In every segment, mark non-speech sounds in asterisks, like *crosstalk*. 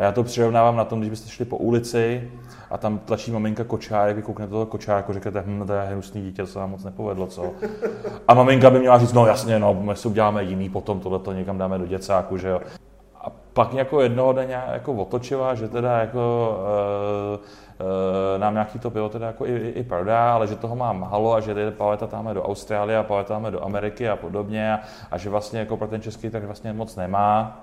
A já to přirovnávám na tom, když byste šli po ulici a tam tlačí maminka kočárek, vy kouknete toho kočárku, řeknete, hm, to je hnusný dítě, to se vám moc nepovedlo, co? A maminka by měla říct, no jasně, no, my si uděláme jiný, potom tohle to někam dáme do děcáku, že jo. A pak jako jednoho dne jako otočila, že teda jako uh, uh, nám nějaký to pivo teda jako i, i, i prodá, ale že toho má málo a že jde paleta tam do Austrálie a paleta do Ameriky a podobně a, a že vlastně jako pro ten český tak vlastně moc nemá.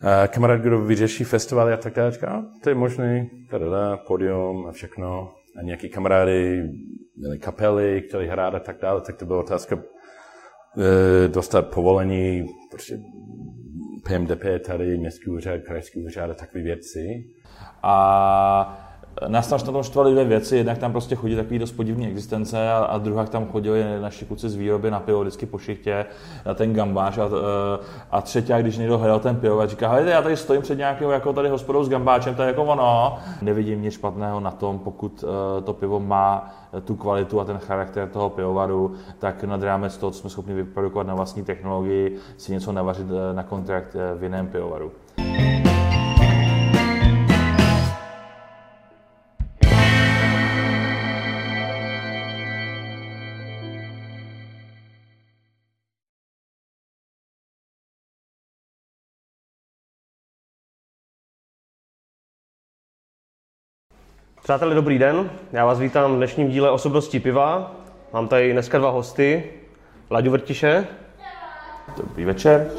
A kamarád, kdo vyřeší festivaly a tak dále, říká, to je možný, tada, podium a všechno. A nějaký kamarády měli kapely, chtěli hrát a tak dále, tak to byla otázka e, dostat povolení, prostě PMDP tady, městský úřad, krajský úřad a takové věci. A Nás tam na tom štvaly dvě věci. Jednak tam prostě chodí takový dost podivný existence a, a druhá tam chodili naši kluci z výroby na pivo vždycky po šichtě na ten gambáč. A, e, a třetí, když někdo hledal ten pivo, a říká, hejte, já tady stojím před nějakým jako tady hospodou s gambáčem, to je jako ono. Nevidím nic špatného na tom, pokud e, to pivo má tu kvalitu a ten charakter toho pivovaru, tak nad rámec toho, co jsme schopni vyprodukovat na vlastní technologii, si něco navařit na kontrakt v jiném pivovaru. Přátelé, dobrý den. Já vás vítám v dnešním díle Osobnosti piva. Mám tady dneska dva hosty. Laďu Vrtiše. Dobrý večer.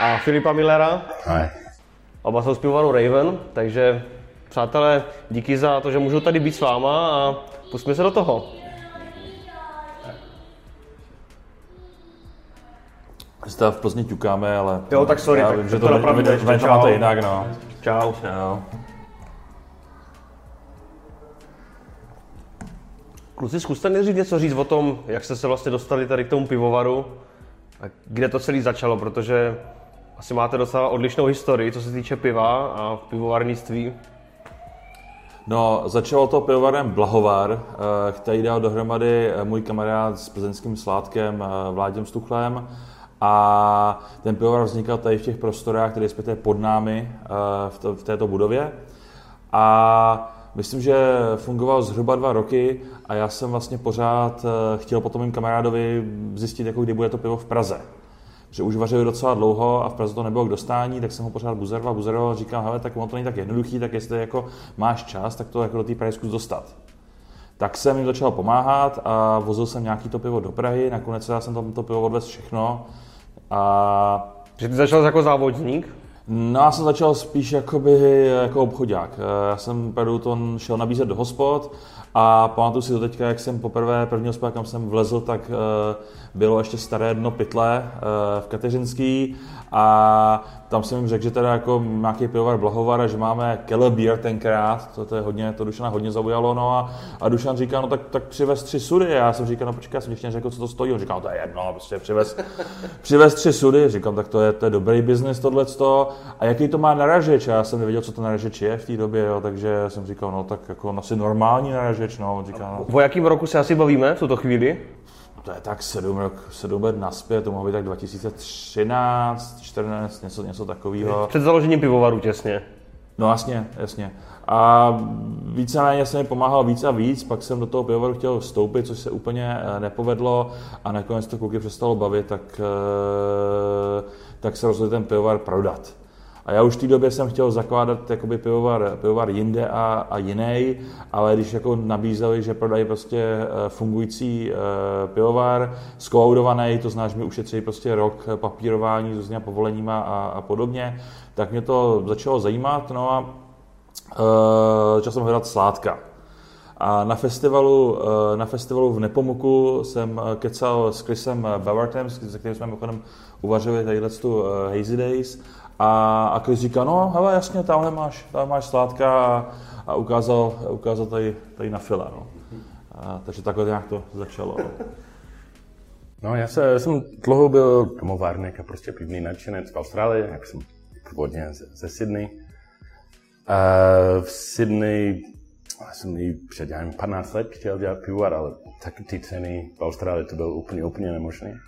A Filipa Millera. Hi. Oba jsou z pivovaru Raven, takže přátelé, díky za to, že můžu tady být s váma a pustíme se do toho. Zda v Plzni ťukáme, ale... Jo, tak sorry, já tak vím, že to to napravíme venčo Čau. máte jinak, no. Čau. Čau. Kluci, zkuste nejdřív něco říct o tom, jak jste se vlastně dostali tady k tomu pivovaru a kde to celé začalo, protože asi máte docela odlišnou historii, co se týče piva a pivovarnictví. No, začalo to pivovarem Blahovar, eh, který dal dohromady eh, můj kamarád s plzeňským sládkem eh, Vláďem Stuchlem. A ten pivovar vznikal tady v těch prostorách, které je pod námi v této budově. A myslím, že fungoval zhruba dva roky a já jsem vlastně pořád chtěl po tom mým kamarádovi zjistit, jako kdy bude to pivo v Praze že už vařili docela dlouho a v Praze to nebylo k dostání, tak jsem ho pořád buzeroval, buzeroval, říkám, hele, tak ono to není tak jednoduchý, tak jestli jako máš čas, tak to jako do té Prahy zkus dostat. Tak jsem jim začal pomáhat a vozil jsem nějaký to pivo do Prahy, nakonec já jsem tam to pivo odvez všechno. A Že ty začal jako závodník? No, já jsem začal spíš jakoby, jako obchodák. Já jsem Peru to šel nabízet do hospod a pamatuju si to teďka, jak jsem poprvé, první hospod, kam jsem vlezl, tak eh, bylo ještě staré dno pytle eh, v Kateřinský a tam jsem jim řekl, že teda jako nějaký pivovar Blahovar a že máme Keller Beer tenkrát, to, to je hodně, to Dušana hodně zaujalo, no a, a Dušan říká, no tak, tak přivez tři sudy, já jsem říkal, no počkej, já jsem ještě neřekl, co to stojí, on říkal, no to je jedno, prostě přivez, *laughs* přivez tři sudy, říkám, tak to je, to je dobrý biznis tohleto, a jaký to má naražeč, já jsem nevěděl, co to naražeč je v té době, jo, takže jsem říkal, no tak jako asi normální naražeč, no, on říká, no, O jakém roku se asi bavíme v tuto chvíli? To je tak sedm, rok, sedm let naspět, to mohlo být tak 2013, 14, něco, něco takového. Před založením pivovaru těsně. No jasně, jasně. A víceméně jsem mi pomáhal víc a víc, pak jsem do toho pivovaru chtěl vstoupit, což se úplně eh, nepovedlo a nakonec to kluky přestalo bavit, tak, eh, tak se rozhodl ten pivovar prodat. A já už v té době jsem chtěl zakládat jakoby pivovar, pivovar jinde a, a jiný, ale když jako nabízeli, že prodají prostě eh, fungující eh, pivovar, skolaudovaný, to že mi ušetří prostě rok papírování s různými povoleníma a, a podobně, tak mě to začalo zajímat, no a začal jsem hledat sládka. A na festivalu, eh, na festivalu v Nepomuku jsem eh, kecal s Chrisem Bavartem, se kterým jsme mimochodem uvařili tadyhle tu eh, Hazy Days. A, a Chris říká, no hele, jasně, tamhle máš, tam máš sládka a, a ukázal, ukázal tady, tady na file. No. A, takže takhle nějak to začalo. no. Já se, jsem dlouho byl domovárník a prostě pivný nadšenec v Austrálii, jak jsem původně ze, ze Sydney. A v Sydney já jsem i před já nevím, 15 let chtěl dělat pivovar, ale tak ty ceny v Austrálii to bylo úplně, úplně nemožné.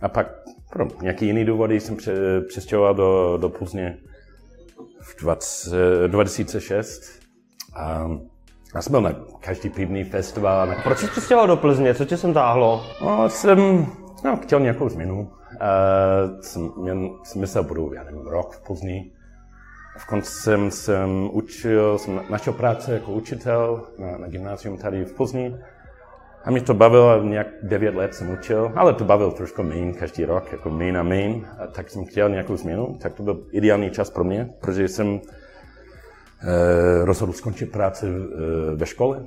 A pak pro nějaký jiný důvody jsem pře, přestěhoval do, do Plzně v 20, 2006. A já jsem byl na každý pivní festival. Na... Proč jsi přistěhoval do Plzně? Co tě sem táhlo? No, jsem no, chtěl nějakou změnu. Uh, jsem, jen, jsem myslel, budu, já nevím, rok v Plzni. V konci jsem, jsem učil, jsem našel práci jako učitel na, na gymnázium tady v Plzni. A mě to bavilo, nějak 9 let jsem učil, ale to bavilo trošku méně každý rok, jako méně a méně. A tak jsem chtěl nějakou změnu, tak to byl ideální čas pro mě, protože jsem eh, rozhodl skončit práci eh, ve škole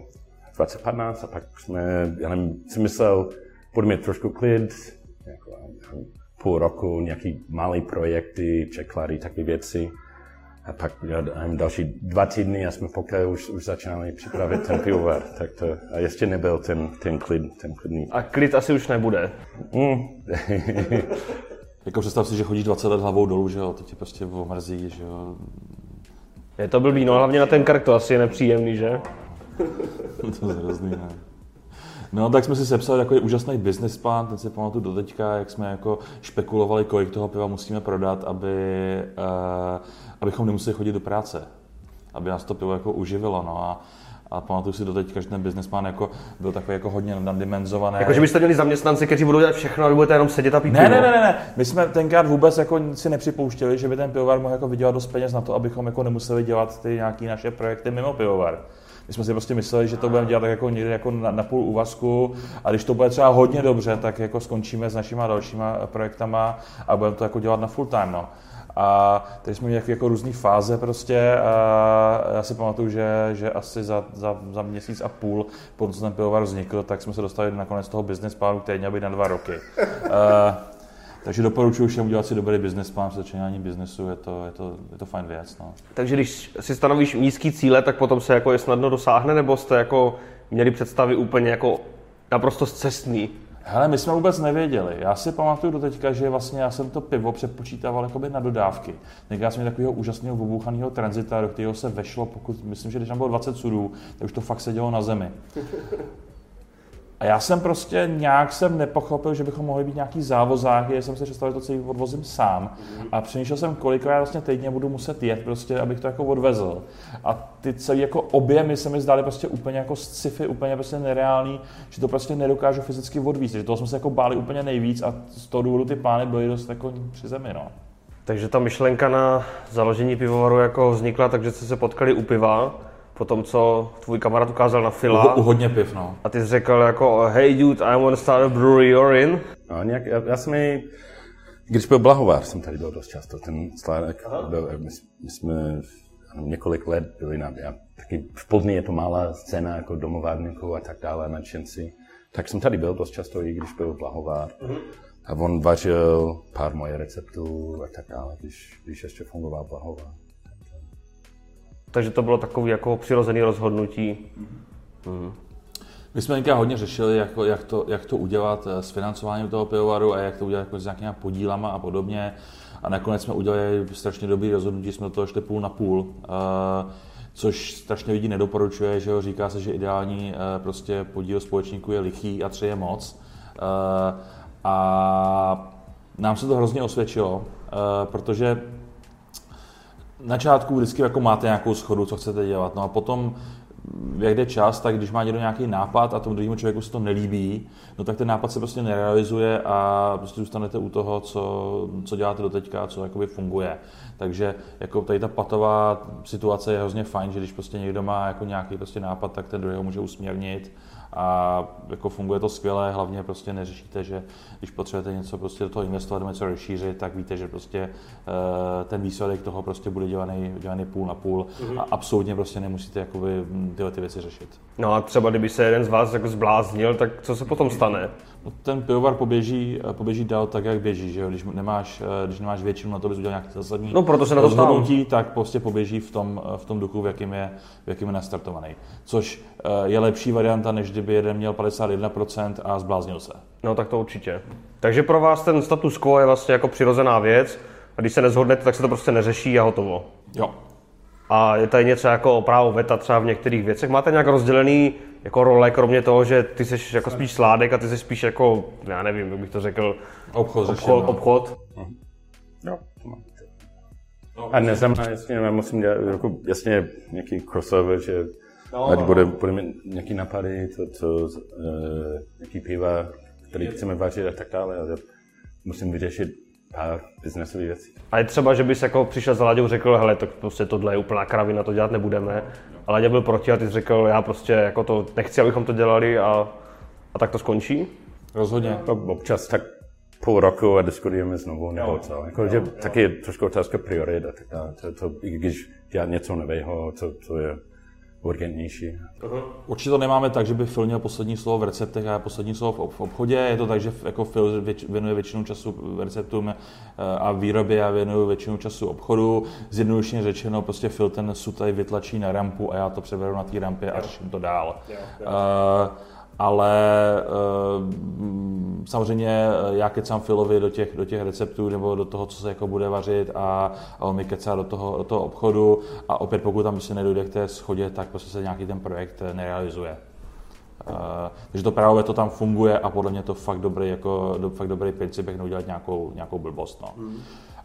2015 a pak jsme, já nevím, jsem myslel, budu mít trošku klid, jako, půl roku, nějaký malý projekty, překlady, takové věci. A pak nevím, další dva týdny a jsme poté už, už začínali připravit ten pivovar. *laughs* Tak to, a ještě nebyl ten, ten klid, ten klidný. A klid asi už nebude. Mm. *laughs* jako představ si, že chodíš 20 let hlavou dolů, že jo, to ti prostě omrzí, že jo. Je to blbý, no hlavně na ten krk to asi je nepříjemný, že? *laughs* to je hrozný, ne? No, tak jsme si sepsali takový úžasný business plán, ten si pamatuju do teďka, jak jsme jako špekulovali, kolik toho piva musíme prodat, aby, uh, abychom nemuseli chodit do práce, aby nás to pivo jako uživilo. No a, a pamatuju si do teďka, že ten business plán jako byl takový jako hodně nadimenzovaný. Jako, že byste měli zaměstnanci, kteří budou dělat všechno a vy budete jenom sedět a pít ne, ne, ne, ne, ne, my jsme tenkrát vůbec jako si nepřipouštěli, že by ten pivovar mohl jako vydělat dost peněz na to, abychom jako nemuseli dělat ty nějaké naše projekty mimo pivovar. My jsme si prostě mysleli, že to budeme dělat tak jako někde jako na, na půl úvazku a když to bude třeba hodně dobře, tak jako skončíme s našimi dalšíma projektama a budeme to jako dělat na full time. No. A teď jsme měli jako různé fáze prostě a já si pamatuju, že, že asi za, za, za měsíc a půl, po co ten pivovar vznikl, tak jsme se dostali nakonec toho business plánu, který měl být na dva roky. Takže doporučuji všem udělat si dobrý business plán při začínání biznesu, je to, je to, je to fajn věc. No. Takže když si stanovíš nízký cíle, tak potom se jako je snadno dosáhne, nebo jste jako měli představy úplně jako naprosto cestný? Hele, my jsme vůbec nevěděli. Já si pamatuju do teďka, že vlastně já jsem to pivo přepočítával jakoby na dodávky. Někdy jsem měl takového úžasného obuchaného tranzita, do kterého se vešlo, pokud, myslím, že když tam bylo 20 sudů, tak už to fakt sedělo na zemi. A já jsem prostě nějak jsem nepochopil, že bychom mohli být nějaký závozáky, jsem si představil, že to celý odvozím sám. A přemýšlel jsem, kolikrát vlastně týdně budu muset jet, prostě, abych to jako odvezl. A ty celé jako objemy se mi zdály prostě úplně jako sci-fi, úplně prostě nereální, že to prostě nedokážu fyzicky odvízt. že toho jsme se jako báli úplně nejvíc a z toho důvodu ty plány byly dost jako při zemi. No. Takže ta myšlenka na založení pivovaru jako vznikla, takže jste se potkali u piva po tom, co tvůj kamarád ukázal na Fila. U, u hodně piv, no. A ty jsi řekl jako, hey dude, I want to start a brewery, you're in. No, nějak, já, já jsem jej, když byl Blahovár, jsem tady byl dost často, ten slánek, byl, my, my jsme několik let byli na, já, taky v Plzni je to malá scéna jako domovárníků a tak dále, nadšenci. Tak jsem tady byl dost často, i když byl Blahovár. Mm-hmm. A on vařil pár moje receptů a tak dále, když, když ještě fungoval Blahovár. Takže to bylo takový jako přirozený rozhodnutí. Mm. My jsme tenkrát hodně řešili, jak, jak, to, jak to udělat eh, s financováním toho pivovaru a jak to udělat jako s nějakými podílama a podobně. A nakonec jsme udělali strašně dobrý rozhodnutí, jsme do toho šli půl na půl. Uh, což strašně lidí nedoporučuje, že jo, říká se, že ideální uh, prostě podíl společníků je lichý a tři je moc. A nám se to hrozně osvědčilo, protože na začátku vždycky jako máte nějakou schodu, co chcete dělat, no a potom jak jde čas, tak když má někdo nějaký nápad a tomu druhému člověku se to nelíbí, no tak ten nápad se prostě nerealizuje a prostě zůstanete u toho, co, co děláte do teďka, co jakoby funguje. Takže jako tady ta patová situace je hrozně fajn, že když prostě někdo má jako nějaký prostě nápad, tak ten druhý může usměrnit a jako funguje to skvěle, hlavně prostě neřešíte, že když potřebujete něco prostě do toho investovat, něco rozšířit, tak víte, že prostě uh, ten výsledek toho prostě bude dělaný, dělaný půl na půl mm-hmm. a absolutně prostě nemusíte jakoby tyhle ty věci řešit. No a třeba kdyby se jeden z vás jako zbláznil, tak co se potom stane? No, ten pivovar poběží, eh, poběží dál tak, jak běží, že jo? Když nemáš, eh, když nemáš většinu na to, abys udělal nějaké zásadní no, proto se na to rozhodnutí, tak prostě poběží v tom, v tom duchu, v jakým je, v jakým je nastartovaný. Což je lepší varianta, než kdyby jeden měl 51% a zbláznil se. No tak to určitě. Takže pro vás ten status quo je vlastně jako přirozená věc a když se nezhodnete, tak se to prostě neřeší a hotovo. Jo. A je tady něco jako právo veta třeba v některých věcech. Máte nějak rozdělený jako role, kromě toho, že ty jsi jako spíš sládek a ty jsi spíš jako, já nevím, jak bych to řekl, obchod. Obchod. obchod. Mhm. Jo, to mám. A neznamená, jasně, já musím dělat, jako, jasně, nějaký crossover, že no, ať bude, bude mít nějaký napady, to, to, uh, nějaký piva, který chceme vařit a tak dále, ale musím vyřešit pár biznesových věcí. A je třeba, že bys jako přišel za Láďou řekl, hele, tak prostě tohle je úplná kravina, to dělat nebudeme. A Láďa byl proti a ty jsi řekl, já prostě jako to nechci, abychom to dělali a, a tak to skončí? Rozhodně. Občas tak půl roku a diskutujeme znovu, nebo co. Jako, že taky je trošku otázka priorit a tak dále. To, to, i když dělat něco nového, co, co je urgentnější. Uh-huh. Určitě to nemáme tak, že by Phil měl poslední slovo v receptech a poslední slovo v obchodě. Je to tak, že jako Phil věč, věnuje většinu času receptům eh, a výrobě a věnuje většinu času obchodu. Zjednodušeně řečeno, prostě Phil ten sud tady vytlačí na rampu a já to převedu na té rampě a řeším to dál. Jo, jo. Uh, ale uh, samozřejmě eh, já kecám Filovi do těch, do těch receptů nebo do toho, co se jako bude vařit a, a on mi kecá do toho, do toho obchodu a opět pokud tam se nedojde k té schodě, tak prostě se nějaký ten projekt eh, nerealizuje. Uh, takže to právě to tam funguje a podle mě to fakt dobrý, jako, fakt dobrý princip, jak neudělat nějakou, nějakou blbost. No. Mm.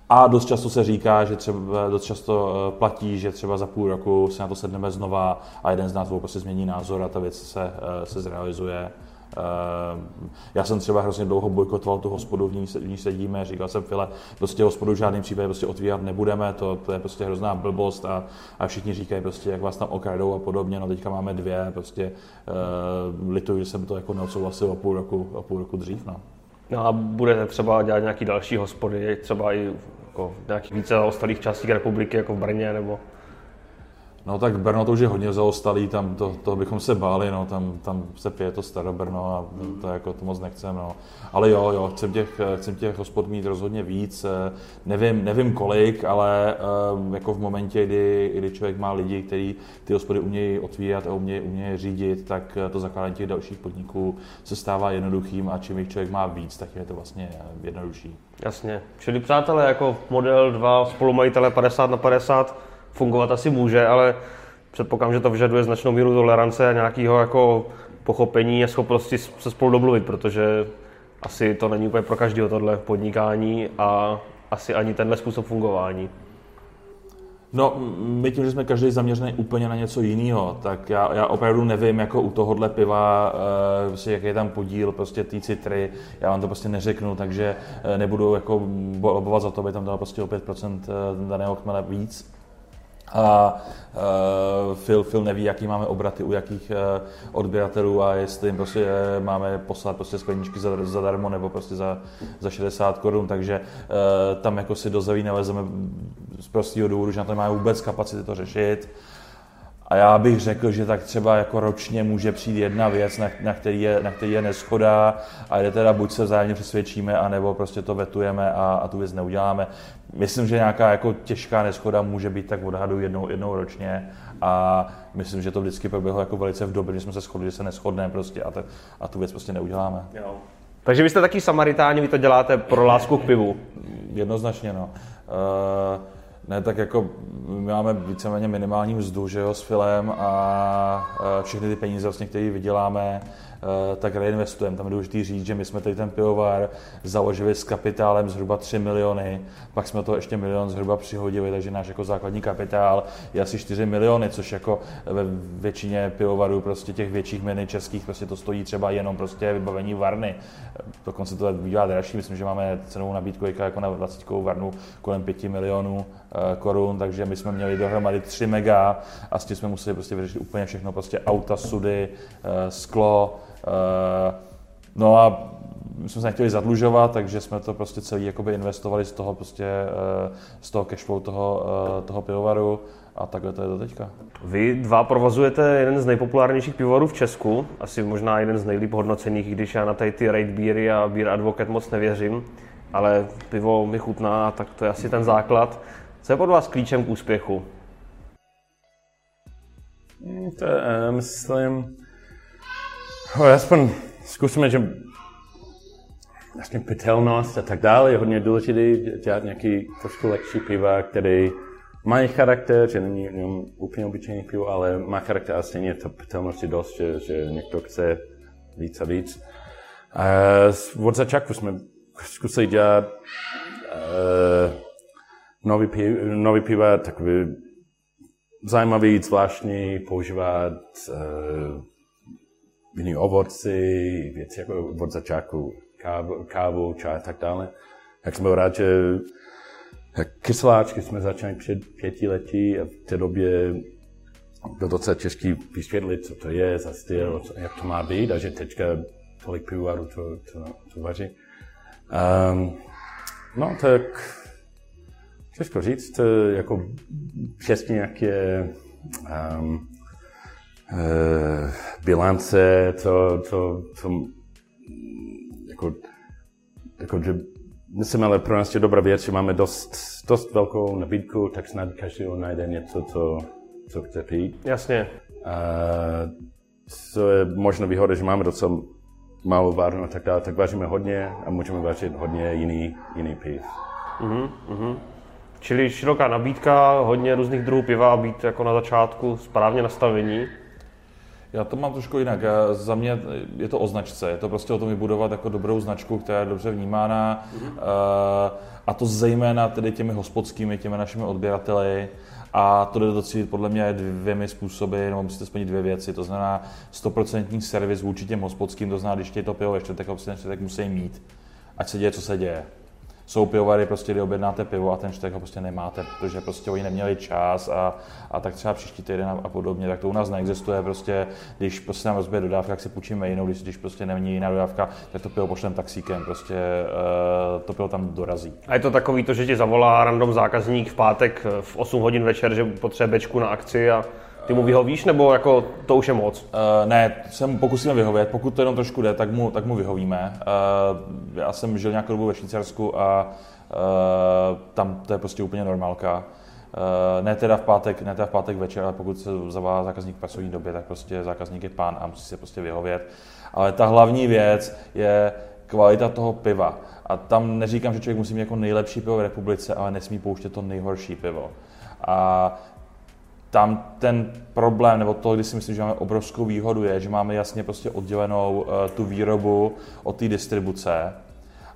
A dost často se říká, že třeba dost často eh, platí, že třeba za půl roku se na to sedneme znova a jeden z nás prostě změní názor a ta věc se, eh, se zrealizuje. Eh, já jsem třeba hrozně dlouho bojkotoval tu hospodu, v ní, v ní sedíme, říkal jsem File, prostě hospodu v žádném případě prostě otvírat nebudeme, to, to je prostě hrozná blbost a, a všichni říkají prostě, jak vás tam okradou a podobně, no teďka máme dvě, prostě uh, lituju, že jsem to jako neodsouhlasil o půl roku, o půl roku dřív, no. No a budete třeba dělat nějaký další hospody, třeba i jako v nějakých více ostalých částích republiky, jako v Brně nebo No tak Brno to už je hodně zaostalý, tam to, to bychom se báli, no, tam, tam se pije to staro Brno a to jako to moc nechcem, no. Ale jo, jo, chcem těch, chcem těch hospod mít rozhodně víc, eh, nevím, nevím kolik, ale um, jako v momentě, kdy, kdy člověk má lidi, kteří ty hospody umějí otvírat a umějí, umějí řídit, tak eh, to zakládání těch dalších podniků se stává jednoduchým a čím jich člověk má víc, tak je to vlastně jednodušší. Jasně. Čili přátelé, jako model 2 spolumajitele 50 na 50, fungovat asi může, ale předpokládám, že to vyžaduje značnou míru tolerance a nějakého jako pochopení a schopnosti se spolu domluvit, protože asi to není úplně pro každého tohle podnikání a asi ani tenhle způsob fungování. No, my tím, že jsme každý zaměřený úplně na něco jiného, tak já, já opravdu nevím, jako u tohohle piva, uh, prostě, jaký je tam podíl prostě té citry, já vám to prostě neřeknu, takže uh, nebudu jako lobovat za to, aby tam dal prostě o 5% eh, daného chmele víc a uh, Phil, Phil neví, jaký máme obraty u jakých uh, odběratelů a jestli jim prostě uh, máme poslat prostě skleničky za, nebo prostě za, za 60 korun, takže uh, tam jako si do zeví nelezeme z prostého důvodu, že na to máme vůbec kapacity to řešit. A já bych řekl, že tak třeba jako ročně může přijít jedna věc, na, na, který, je, na který je neschoda a jde teda buď se vzájemně přesvědčíme, anebo prostě to vetujeme a, a tu věc neuděláme. Myslím, že nějaká jako těžká neschoda může být tak odhadu jednou, jednou ročně a myslím, že to vždycky proběhlo jako velice v době, že jsme se shodli, že se neschodné prostě a, te, a tu věc prostě neuděláme. Jo. Takže vy jste taky samaritáni, vy to děláte pro lásku k pivu? Jednoznačně, no. Uh, ne, tak jako my máme víceméně minimální mzdu, že jo, s filem a všechny ty peníze, vlastně, které vyděláme, Eh, tak reinvestujeme. Tam je důležité říct, že my jsme tady ten pivovar založili s kapitálem zhruba 3 miliony, pak jsme to ještě milion zhruba přihodili, takže náš jako základní kapitál je asi 4 miliony, což jako ve většině pivovarů prostě těch větších mini českých prostě to stojí třeba jenom prostě vybavení varny. Dokonce to bývá dražší, myslím, že máme cenovou nabídku jako na 20 varnu kolem 5 milionů korun, takže my jsme měli dohromady 3 mega a s tím jsme museli prostě vyřešit úplně všechno, prostě auta, sudy, eh, sklo, Eh, no a my jsme se nechtěli zadlužovat, takže jsme to prostě celý jakoby investovali z toho prostě, eh, z toho cashflow toho, eh, toho pivovaru a takhle to je do teďka. Vy dva provozujete jeden z nejpopulárnějších pivovarů v Česku, asi možná jeden z nejlíp hodnocených, když já na tady ty Rate Beery a Beer Advocate moc nevěřím, ale pivo mi chutná, tak to je asi ten základ. Co je pod vás klíčem k úspěchu? Hmm, to je, myslím, No, aspoň zkusíme, že vlastně pitelnost a tak dále je hodně důležité dělat nějaký trošku lepší piva, který mají charakter, že není jenom úplně obyčejný pivo, ale má charakter a stejně to pitelnost je dost, že, že někdo chce víc a víc. A od začátku jsme zkusili dělat uh, nový, pi, nový piva, takový zajímavý, zvláštní, používat uh, jiný ovoci, věci jako od začátku, kávu, kávu, čaj a tak dále. Jak jsem byl rád, že kyseláčky jsme začali před pěti lety a v té době bylo docela těžké vysvětlit, co to je za styl, jak to má být a že teďka tolik pivovarů to, to, to vaří. Um, no tak těžko říct, jako přesně jak je um, uh, bilance, to, to, to jako, jako, že myslím, ale pro nás je dobrá věc, že máme dost, dost velkou nabídku, tak snad každý najde něco, co, co chce pít. Jasně. A co je možná výhoda, že máme docela malou várnu a tak dále, tak vaříme hodně a můžeme vařit hodně jiný, jiný piv. Mhm, mhm. Čili široká nabídka, hodně různých druhů piva a být jako na začátku správně nastavení. Já to mám trošku jinak. Já, za mě je to o značce. Je to prostě o tom vybudovat jako dobrou značku, která je dobře vnímána. Mm-hmm. A to zejména tedy těmi hospodskými, těmi našimi odběrateli. A to jde docílit podle mě dvěmi způsoby, nebo musíte splnit dvě věci. To znamená 100% servis vůči těm hospodským, to znamená, když chtějí to pivo ještě tak tak musí mít. Ať se děje, co se děje jsou pivovary, prostě, kdy objednáte pivo a ten čtek ho prostě nemáte, protože prostě oni neměli čas a, a tak třeba příští týden a, a podobně, tak to u nás neexistuje, prostě, když prostě nám rozbije dodávka, tak si půjčíme jinou, když, když prostě není jiná dodávka, tak to pivo pošlem taxíkem, prostě uh, to pivo tam dorazí. A je to takový to, že ti zavolá random zákazník v pátek v 8 hodin večer, že potřebuje bečku na akci a ty mu vyhovíš, nebo jako to už je moc? Uh, ne, se mu pokusíme vyhovět. Pokud to jenom trošku jde, tak mu, tak mu vyhovíme. Uh, já jsem žil nějakou dobu ve Švýcarsku a uh, tam to je prostě úplně normálka. Uh, ne teda v pátek, ne teda v pátek večer, ale pokud se zavolá zákazník v pracovní době, tak prostě zákazník je pán a musí se prostě vyhovět. Ale ta hlavní věc je kvalita toho piva. A tam neříkám, že člověk musí mít jako nejlepší pivo v republice, ale nesmí pouštět to nejhorší pivo. A tam ten problém, nebo to, když si myslím, že máme obrovskou výhodu, je, že máme jasně prostě oddělenou uh, tu výrobu od té distribuce.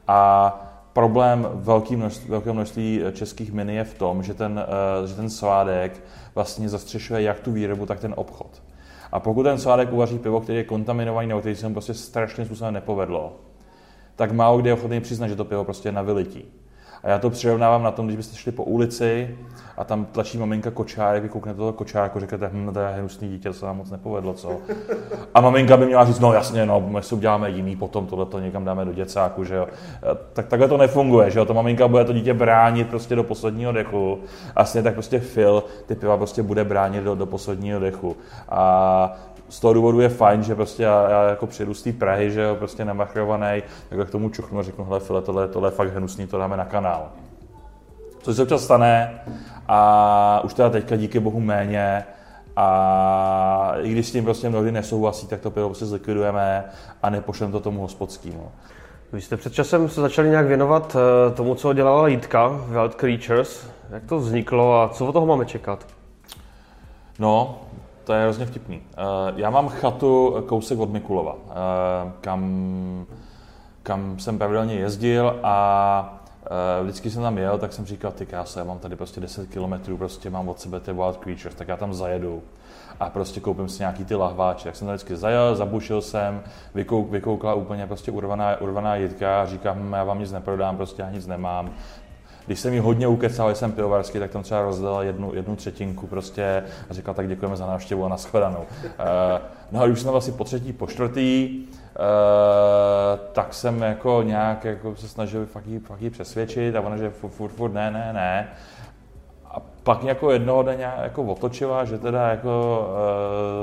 A problém velký množství, velké množství eh, českých mini je v tom, že ten, uh, že ten svádek vlastně zastřešuje jak tu výrobu, tak ten obchod. A pokud ten svádek uvaří pivo, který je kontaminovaný nebo který se mu prostě strašným způsobem nepovedlo, tak málo kdy je ochotný přiznat, že to pivo prostě je na vylití. A já to přirovnávám na tom, když byste šli po ulici a tam tlačí maminka kočárek, vy kouknete toho kočárku, řeknete, hm, to je hnusný dítě, to se nám moc nepovedlo, co? A maminka by měla říct, no jasně, no, my si uděláme jiný, potom tohle to někam dáme do děcáku, že jo. Tak takhle to nefunguje, že jo. To maminka bude to dítě bránit prostě do posledního dechu. A vlastně tak prostě Phil ty piva prostě bude bránit do, do posledního dechu. A z toho důvodu je fajn, že prostě já, já jako přijedu z té Prahy, že jo, prostě namachrovaný, tak k tomu čuchnu a řeknu, hele, file, tohle, tohle je fakt hnusný, to dáme na kanál. Což se občas stane a už teda teďka díky bohu méně, a i když s tím prostě mnohdy nesouhlasí, tak to pivo prostě zlikvidujeme a nepošleme to tomu hospodskému. Vy jste před časem se začali nějak věnovat eh, tomu, co dělala Jitka, Wild Creatures. Jak to vzniklo a co od toho máme čekat? No, to je hrozně vtipný. Eh, já mám chatu kousek od Mikulova, eh, kam, kam jsem pravidelně jezdil a eh, vždycky jsem tam jel, tak jsem říkal, ty krása, já mám tady prostě 10 kilometrů, prostě mám od sebe ty Wild Creatures, tak já tam zajedu a prostě koupím si nějaký ty lahváče. Jak jsem tam vždycky zajel, zabušil jsem, vykouk, vykoukla úplně prostě urvaná, urvaná jitka a říkám, hm, já vám nic neprodám, prostě já nic nemám, když jsem ji hodně ukecal, jsem pivovarsky, tak tam třeba rozdala jednu, jednu třetinku prostě a říkal, tak děkujeme za návštěvu a nashledanou. Uh, no a už jsem asi po třetí, po čtvrtý, Uh, tak jsem jako nějak jako se snažil fakt jí, fakt jí přesvědčit a ona, že furt, furt, furt ne, ne, ne. Pak jako jednoho dne nějak jako otočila, že teda jako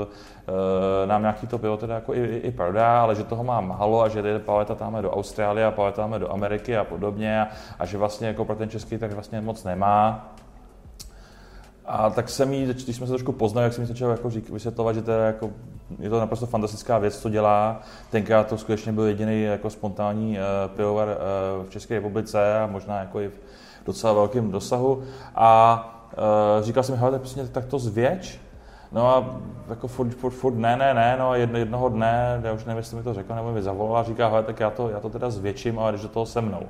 uh, Eh, nám nějaký to pivo teda jako i, i prodá, ale že toho má málo a že jde paleta tam do Austrálie a paleta tam do Ameriky a podobně a, a že vlastně jako pro ten český tak vlastně moc nemá. A tak jsem jí, když jsme se trošku poznali, jak jsem jí začal jako řík, vysvětlovat, že teda jako, je to naprosto fantastická věc, co dělá. Tenkrát to skutečně byl jediný jako spontánní uh, pivovar uh, v České republice a možná jako i v docela velkém dosahu. A uh, říkal jsem, hele, tak, prostě, tak to zvěč, No a jako furt, furt, furt ne, ne, ne, no a jedno, jednoho dne, já už nevím, jestli mi to řekl, nebo mi zavolal a říká, hele, tak já to, já to teda zvětším, ale když do toho se mnou.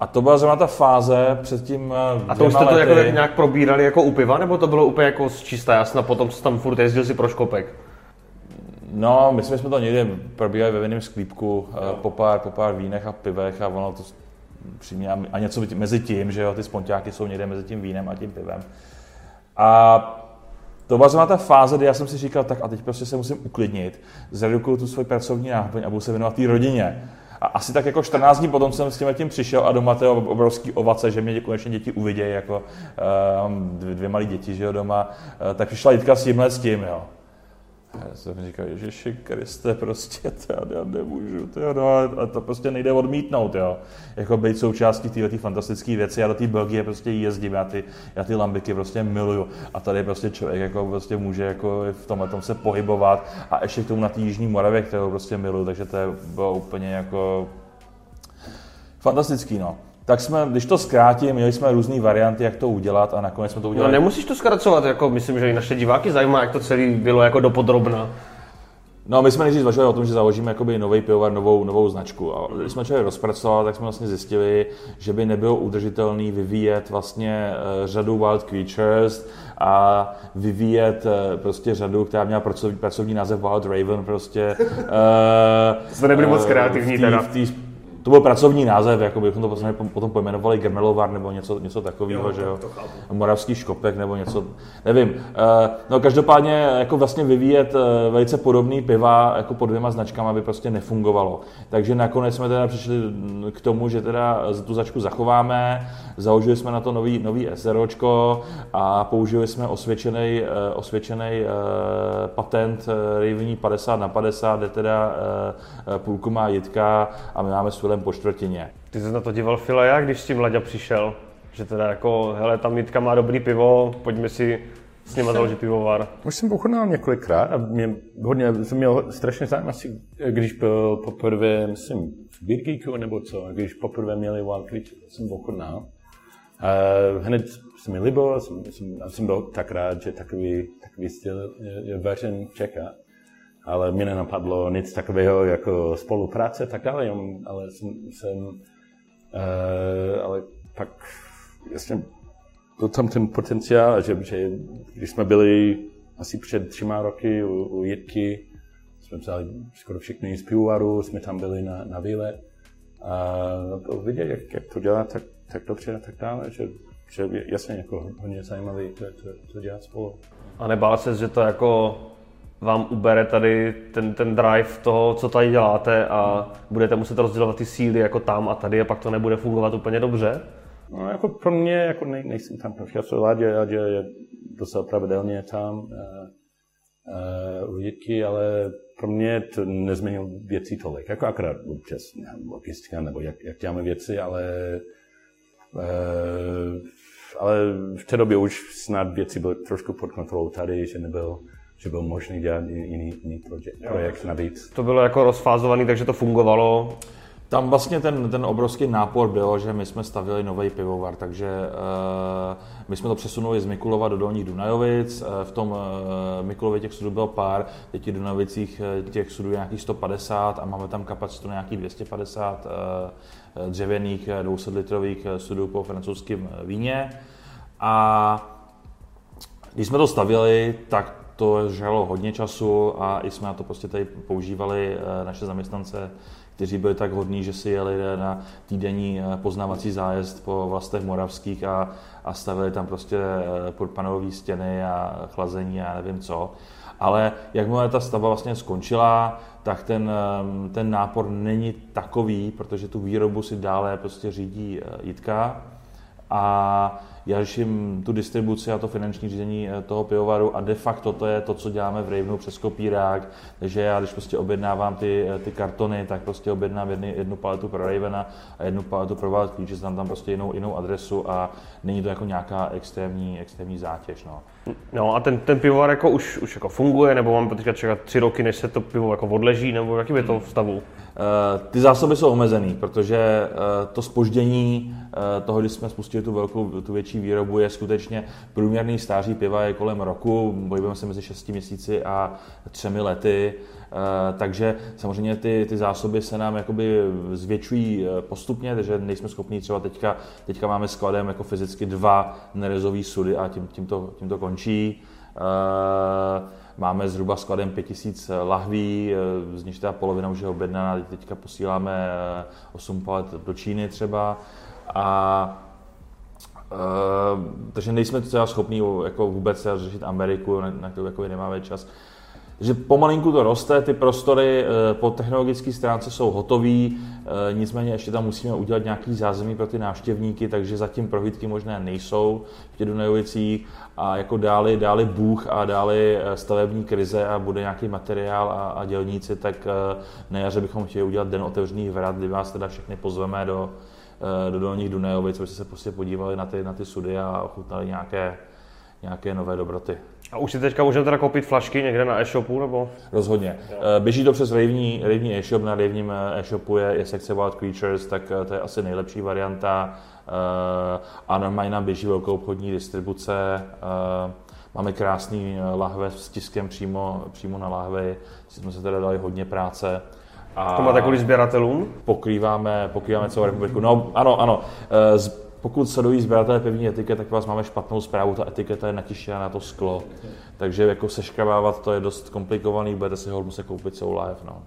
A to byla zrovna ta fáze před tím eh, A to jste to jako lety. tak nějak probírali jako u piva, nebo to bylo úplně jako z čistá jasna potom, co tam furt jezdil si pro škopek? No, myslím, že jsme to někdy probírali ve vinném sklípku eh, po pár, po pár vínech a pivech a ono to přímě, a něco mezi tím, že jo, ty sponťáky jsou někde mezi tím vínem a tím pivem. A to byla zrovna ta fáze, kdy já jsem si říkal, tak a teď prostě se musím uklidnit, zredukuju tu svoji pracovní náplň a budu se věnovat té rodině. A asi tak jako 14 dní potom jsem s tím tím přišel a doma to obrovský ovace, že mě konečně děti uvidějí, jako mám dvě, dvě malé děti, že jo, doma, uh, tak přišla Jitka s tímhle s tím, jo. Já jsem říkal, Ježiši Kriste, prostě to já, já nemůžu, to, jo, no, a to prostě nejde odmítnout, jo. Jako být součástí této fantastické věci, já do té Belgie prostě jezdím, já ty, já ty lambiky prostě miluju. A tady prostě člověk jako prostě může jako v tomhle tom se pohybovat a ještě k tomu na té Jižní Moravě, kterou prostě miluju, takže to je bylo úplně jako fantastický, no. Tak jsme, když to zkrátím, měli jsme různé varianty, jak to udělat a nakonec jsme to No udělali. nemusíš to zkracovat, jako myslím, že i naše diváky zajímá, jak to celé bylo jako dopodrobna. No, my jsme nejdřív zvažovali o tom, že založíme jakoby nový pivovar, novou, novou značku. A když jsme člověk rozpracovali, tak jsme vlastně zjistili, že by nebylo udržitelný vyvíjet vlastně eh, řadu Wild Creatures a vyvíjet eh, prostě řadu, která měla pracovní, pracovní název Wild Raven, prostě. *laughs* Uh, Jsme nebyli moc kreativní teda. V tý, to byl pracovní název, jako bychom to potom, potom pojmenovali Gemelovar nebo něco, něco takového, že jo. Moravský škopek nebo něco, nevím. Uh, no každopádně jako vlastně vyvíjet uh, velice podobný piva jako pod dvěma značkama by prostě nefungovalo. Takže nakonec jsme teda přišli k tomu, že teda tu značku zachováme, založili jsme na to nový, nový SROčko a použili jsme osvědčený, uh, osvědčený patent Ravení 50 na 50, kde teda půlku má Jitka a my máme s Filem po čtvrtině. Ty jsi na to díval Fila jak, když s tím Laďa přišel? Že teda jako, hele, tam Jitka má dobrý pivo, pojďme si s nima založit pivovar. Už jsem ochutnal několikrát a mě hodně, jsem měl strašně zájem asi, když byl poprvé, myslím, v Birgíku nebo co, když poprvé měli Wild Creature, jsem ochutnal. A hned se mi líbilo, jsem, jsem, jsem byl tak rád, že takový, takový styl je, je vařen v Čechách. Ale mě nenapadlo nic takového jako spolupráce, tak dále, ale jsem, jsem uh, ale pak jasně byl tam ten potenciál, že, že když jsme byli asi před třema roky u, u Jitky, jsme vzali skoro všechny z pivovaru, jsme tam byli na, na výlet a bylo vidět, jak, jak to dělá tak, tak dobře a tak dále, že, že jasně jako hodně zajímavý to, to, to dělat spolu. A nebál se, že to jako vám ubere tady ten, ten drive toho, co tady děláte a budete muset rozdělovat ty síly jako tam a tady a pak to nebude fungovat úplně dobře? No, jako pro mě, jako nej, nejsem tam profesor Ladě, Ladě je docela pravidelně tam uh, u ale pro mě to nezměnil věcí tolik. Jako akorát občas nevím, logistika nebo jak, jak děláme věci, ale uh, ale v té době už snad věci byly trošku pod kontrolou tady, že nebyl že byl možný dělat jiný, jiný projekt, projekt navíc. To bylo jako rozfázovaný, takže to fungovalo. Tam vlastně ten, ten obrovský nápor byl, že my jsme stavili nový pivovar, takže uh, my jsme to přesunuli z Mikulova do Dolních Dunajovic. Uh, v tom uh, Mikulově těch sudů bylo pár, teď v Dunajovicích uh, těch sudů je nějakých 150 a máme tam kapacitu nějakých 250 uh, dřevěných 200 litrových sudů po francouzském víně. A když jsme to stavili, tak to žalo hodně času a i jsme na to prostě tady používali naše zaměstnance, kteří byli tak hodní, že si jeli na týdenní poznávací zájezd po vlastech moravských a, a stavili tam prostě panelové stěny a chlazení a nevím co. Ale jakmile ta stavba vlastně skončila, tak ten, ten nápor není takový, protože tu výrobu si dále prostě řídí Jitka a já řeším tu distribuci a to finanční řízení toho pivovaru a de facto to je to, co děláme v Ravenu přes kopírák, takže já když prostě objednávám ty, ty kartony, tak prostě objednám jedny, jednu paletu pro Ravena a jednu paletu pro Wild Creatures, tam tam prostě jinou, jinou adresu a není to jako nějaká extrémní, extrémní zátěž. No. No a ten, ten pivovar jako už, už jako funguje, nebo mám teďka čekat tři roky, než se to pivo jako odleží, nebo jaký je to v stavu? Ty zásoby jsou omezený, protože to spoždění toho, když jsme spustili tu velkou, tu větší výrobu je skutečně průměrný stáří piva je kolem roku, bojujeme se mezi 6 měsíci a třemi lety. Eh, takže samozřejmě ty, ty zásoby se nám jakoby zvětšují eh, postupně, takže nejsme schopni třeba teďka, teďka máme skladem jako fyzicky dva nerezové sudy a tím, tím, to, tím to končí. Eh, máme zhruba skladem 5000 lahví, z nich ta polovina už je objednaná, teďka posíláme 8 palet do Číny třeba. A Uh, takže nejsme třeba schopni jako vůbec řešit Ameriku, na, na to jako nemáme čas že pomalinku to roste, ty prostory eh, po technologické stránce jsou hotové, eh, nicméně ještě tam musíme udělat nějaký zázemí pro ty návštěvníky, takže zatím prohlídky možné nejsou v těch Dunajovicích a jako dáli, dáli Bůh a dáli eh, stavební krize a bude nějaký materiál a, a dělníci, tak na jaře bychom chtěli udělat den otevřených vrat, kdy vás teda všechny pozveme do, do Dolních Dunajovic, abyste se prostě podívali na ty, na ty sudy a ochutnali nějaké, nějaké nové dobroty. A už si teďka můžeme teda koupit flašky někde na e-shopu, nebo? Rozhodně. Jo. Eh, běží to přes ravní, ravní e-shop, na ravním eh, e-shopu je, je sekce Wild Creatures, tak eh, to je asi nejlepší varianta. A normálně nám běží velkou obchodní distribuce. Máme krásný lahve s tiskem přímo, přímo na lahvi, si jsme se teda dali hodně práce. A to máte kvůli sběratelům? Pokrýváme, pokrýváme celou republiku. No ano, ano. Z, pokud sledují sběratelé pevní etiket, tak vás máme špatnou zprávu, ta etiketa je natištěna na to sklo. Takže jako seškravávat to je dost komplikovaný, budete si ho muset koupit celou live. No.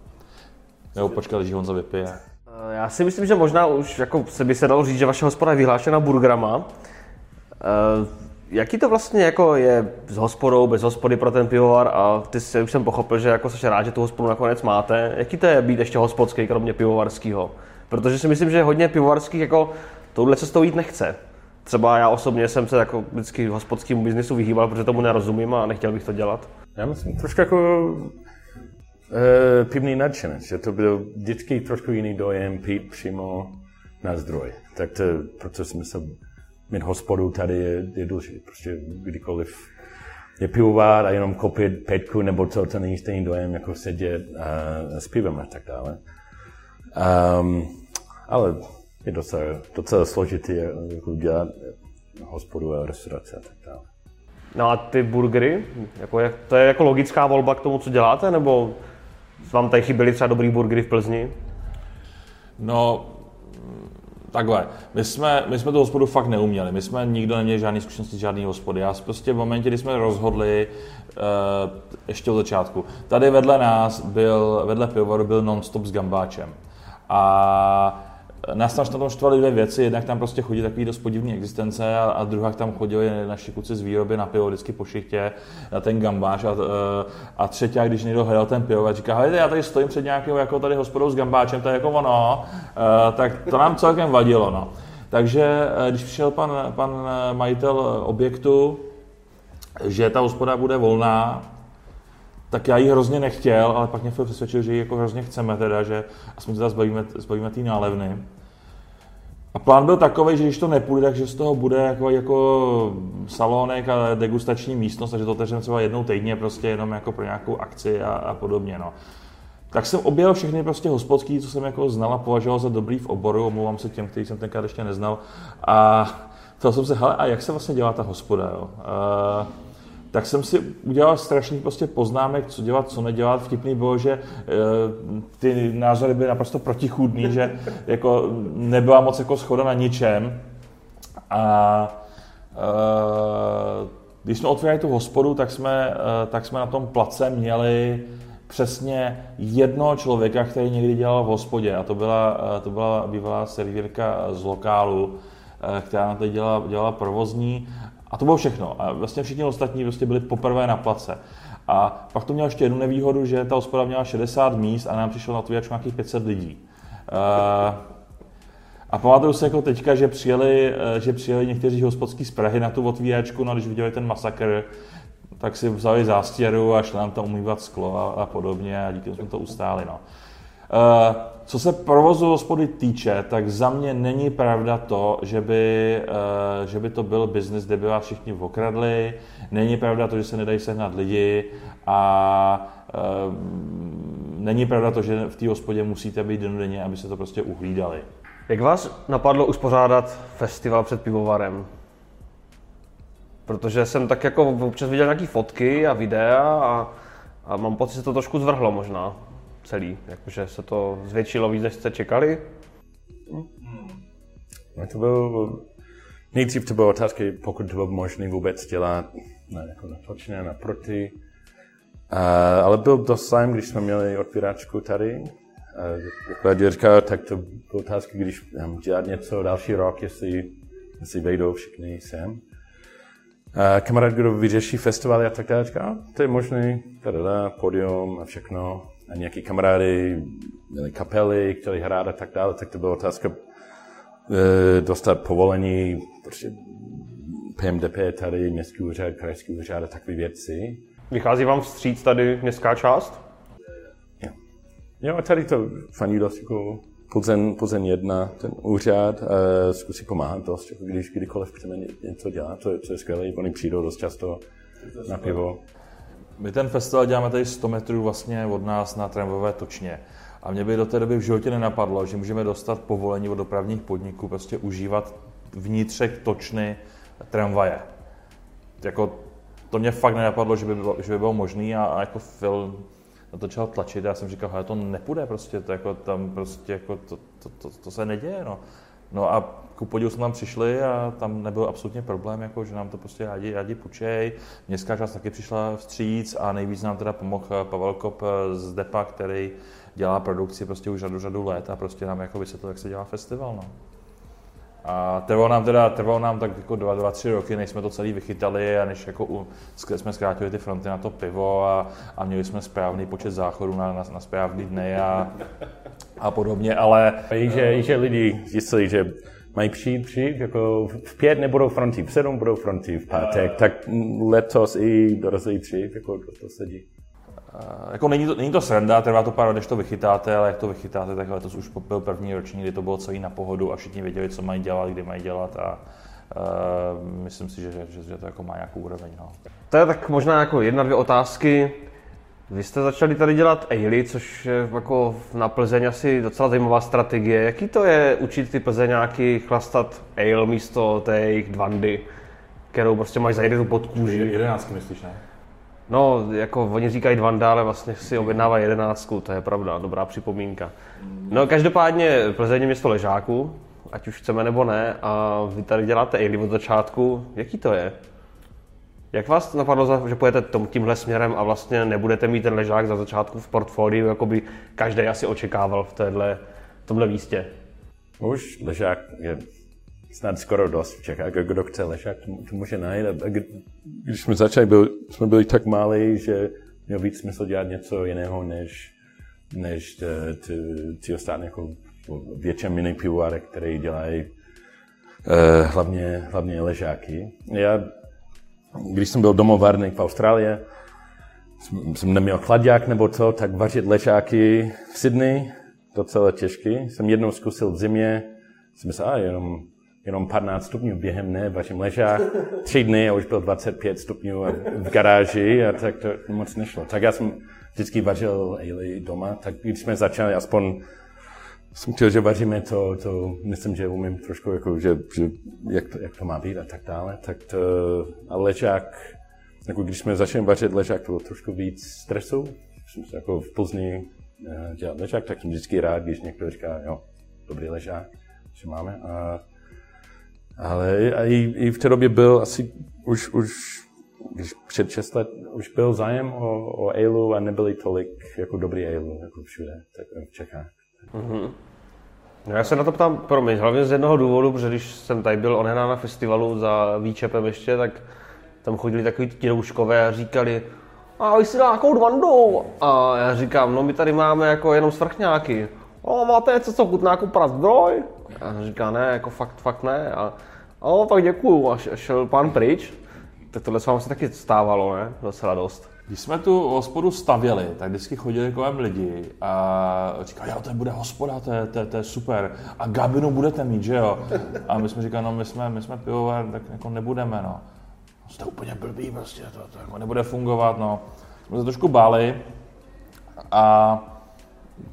Nebo počkat, když Honza vypije. Eh, já si myslím, že možná už jako se by se dalo říct, že vaše hospoda je vyhlášena burgrama. Eh, jaký to vlastně jako je s hospodou, bez hospody pro ten pivovar a ty si už jsem pochopil, že jako se rád, že tu hospodu nakonec máte. Jaký to je být ještě hospodský, kromě pivovarského? Protože si myslím, že hodně pivovarských jako touhle cestou jít nechce. Třeba já osobně jsem se jako vždycky hospodskému biznisu vyhýbal, protože tomu nerozumím a nechtěl bych to dělat. Já myslím trošku jako uh, pivný nadšenec, že to byl vždycky trošku jiný dojem pít přímo na zdroj. Tak to, proto jsem myslel, mít hospodu tady je, je důležité. Prostě kdykoliv je pivovar a jenom koupit pětku nebo co, to není stejný dojem, jako sedět a, s pivem a tak dále. Um, ale je docela, docela složitý jako dělat hospodu a restaurace a tak dále. No a ty burgery, jako je, to je jako logická volba k tomu, co děláte, nebo vám tady chyběly třeba dobrý burgery v Plzni? No, takhle, my jsme, my jsme tu hospodu fakt neuměli, my jsme nikdo neměli žádný zkušenosti žádný hospody. Já prostě v momentě, kdy jsme rozhodli, uh, ještě od začátku, tady vedle nás byl, vedle pivovaru byl non-stop s gambáčem. A Nás tam tom štvaly dvě věci, jednak tam prostě chodí takový dost podivný existence a, a druhá tam chodili naši kluci z výroby na pivo vždycky po šichtě, na ten gambáč a, a třetí, když někdo hledal ten pivo, říká, hejte, já tady stojím před nějakým jako tady hospodou s gambáčem, to je jako ono, tak to nám celkem vadilo. No. Takže když přišel pan, pan majitel objektu, že ta hospoda bude volná, tak já ji hrozně nechtěl, ale pak mě přesvědčil, že ji jako hrozně chceme teda, že aspoň se zbavíme, zbavíme té nálevny. A plán byl takový, že když to nepůjde, takže z toho bude jako, jako salonek a degustační místnost, takže to otevřeme třeba jednou týdně prostě jenom jako pro nějakou akci a, a podobně. No. Tak jsem objel všechny prostě hospodský, co jsem jako znal a považoval za dobrý v oboru, omlouvám se těm, který jsem tenkrát ještě neznal. A to jsem se, hele, a jak se vlastně dělá ta hospoda, jo? Uh, tak jsem si udělal strašný prostě poznámek, co dělat, co nedělat. Vtipný bylo, že e, ty názory byly naprosto protichůdný, že *laughs* jako nebyla moc jako schoda na ničem. A e, když jsme otvírali tu hospodu, tak jsme, e, tak jsme na tom place měli přesně jednoho člověka, který někdy dělal v hospodě. A to byla, to byla bývalá servírka z lokálu, která na to dělala, dělala provozní a to bylo všechno. A vlastně všichni ostatní prostě byli poprvé na place. A pak to mělo ještě jednu nevýhodu, že ta hospoda měla 60 míst a nám přišlo na tu nějakých 500 lidí. Uh, a pamatuju se jako teďka, že přijeli, eh, že přijeli někteří hospodský z Prahy na tu otvíjačku, no když viděli ten masakr, tak si vzali zástěru a šli nám tam umývat sklo a, a podobně a díky jsme to ustáli. No. Uh, co se provozu hospody týče, tak za mě není pravda to, že by, uh, že by to byl biznis, kde by vás všichni okradli. Není pravda to, že se nedají sehnat lidi a uh, není pravda to, že v té hospodě musíte být denodenně, aby se to prostě uhlídali. Jak vás napadlo uspořádat festival před pivovarem? Protože jsem tak jako občas viděl nějaké fotky a videa a, a mám pocit, že se to trošku zvrhlo možná celý. Jakože se to zvětšilo víc, než jste čekali. No to byl, nejdřív to bylo otázky, pokud to bylo možné vůbec dělat na, jako na točně, na proti. Uh, ale byl dost zájem, když jsme měli otvíračku tady. Uh, jak říkal, tak to byl otázka, když um, dělat něco další rok, jestli, jestli vejdou všichni sem. Uh, kamarád, kdo vyřeší festivaly a tak dále, říká, to je možné, tada, podium a všechno. A nějaký kamarády měli kapely, chtěli hrát a tak dále, tak to byla otázka uh, dostat povolení, prostě PMDP tady, městský úřad, krajský úřad a takové věci. Vychází vám vstříc tady městská část? Jo. Jo, a tady to faní dost jako Plzeň, Plzeň jedna, ten úřad, uh, zkusí pomáhat dost, jako když kdykoliv chceme něco dělat, to je, to je skvělé, oni přijdou dost často na pivo. My ten festival děláme tady 100 metrů vlastně od nás na tramvajové točně. A mě by do té doby v životě nenapadlo, že můžeme dostat povolení od dopravních podniků, prostě užívat vnitřek točny tramvaje. Jako, to mě fakt nenapadlo, že by bylo, že by bylo možný a, a jako Phil na to začal tlačit já jsem říkal, že to nepůjde prostě, to, jako, tam prostě jako, to, to, to, to, se neděje, no. No a ku podivu jsme tam přišli a tam nebyl absolutně problém, jako, že nám to prostě rádi, rádi půjčej. Městská část taky přišla vstříc a nejvíc nám teda pomohl Pavel Kop z DEPA, který dělá produkci prostě už řadu, řadu let a prostě nám jako vysvětlil, jak se dělá festival. No. A trvalo nám teda, trvalo nám tak jako dva, dva, tři roky, než jsme to celý vychytali a než jako u, jsme zkrátili ty fronty na to pivo a, a měli jsme správný počet záchodů na, na, na správný dny a, a podobně, ale... A že, že lidi zjistili, že mají přijít, přijít, jako v pět nebudou fronty, v sedm budou fronty v pátek, tak letos i dorazili dřív, jako to, to sedí. Uh, jako není to, není to sranda, trvá to pár než to vychytáte, ale jak to vychytáte, tak letos už byl první roční, kdy to bylo celý na pohodu a všichni věděli, co mají dělat, kdy mají dělat a uh, myslím si, že, že, že, že to jako má nějakou úroveň. No. To je tak možná jako jedna, dvě otázky. Vy jste začali tady dělat Ailey, což je jako na Plzeň asi docela zajímavá strategie. Jaký to je učit ty Plzeňáky chlastat ale místo té jejich dvandy, kterou prostě máš zajedenou pod kůži? Jedenáctky myslíš, ne? No, jako oni říkají Dvanda, ale vlastně si objednává jedenáctku, to je pravda, dobrá připomínka. No, každopádně Plzeň je město ležáku, ať už chceme nebo ne, a vy tady děláte Ailey od začátku. Jaký to je? Jak vás napadlo, že pojete tom, tímhle směrem a vlastně nebudete mít ten ležák za začátku v portfoliu, jako by každý asi očekával v téhle, tomhle místě? Už ležák je snad skoro dost v Čechách. Kdo chce ležák, to, může najít. Když jsme začali, byl, jsme byli tak malí, že měl víc smysl dělat něco jiného, než, než ty, ostatní jako větší mini pivováry, které dělají uh, hlavně, hlavně ležáky. Já když jsem byl domovárník v Austrálii, jsem neměl chladák nebo co, tak vařit ležáky v Sydney, docela těžký. Jsem jednou zkusil v zimě, jsem myslel, a jenom, jenom 15 stupňů během ne, vařím ležák. *laughs* Tři dny a už byl 25 stupňů v garáži a tak to moc nešlo. Tak já jsem vždycky vařil ale doma, tak když jsme začali aspoň jsem chtěl, že vaříme to, to myslím, že umím trošku, jako, že, že jak, to, jak to má být a tak dále. Tak to, a ležák, jako když jsme začali vařit ležák, to bylo trošku víc stresu. Jsem se jako v Plzni uh, dělat ležák, tak jsem vždycky rád, když někdo říká, jo, dobrý ležák, že máme. A, ale a i, i, v té době byl asi už, už když před 6 let už byl zájem o, o Ailu a nebyly tolik jako dobrý Ailu jako všude tak v Čechách. Mm-hmm. No já se na to ptám, promiň, hlavně z jednoho důvodu, protože když jsem tady byl onená na festivalu za Výčepem ještě, tak tam chodili takový ti rouškové a říkali, a vy si nějakou dvandu. A já říkám, no my tady máme jako jenom svrchňáky. O, máte něco, co chutná jako prazdroj? A říká, ne, jako fakt, fakt ne. A, o, tak děkuju. A šel pán pryč. Tak tohle s vámi se taky stávalo, ne? Docela dost. Když jsme tu hospodu stavěli, tak vždycky chodili kolem lidi a říkali, jo, to bude hospoda, to je, to, je, to je super. A gabinu budete mít, že jo? A my jsme říkali, no my jsme, my jsme pivovar, tak jako nebudeme, no. Jste úplně blbý prostě, to, to jako nebude fungovat, no. Jsme se trošku báli a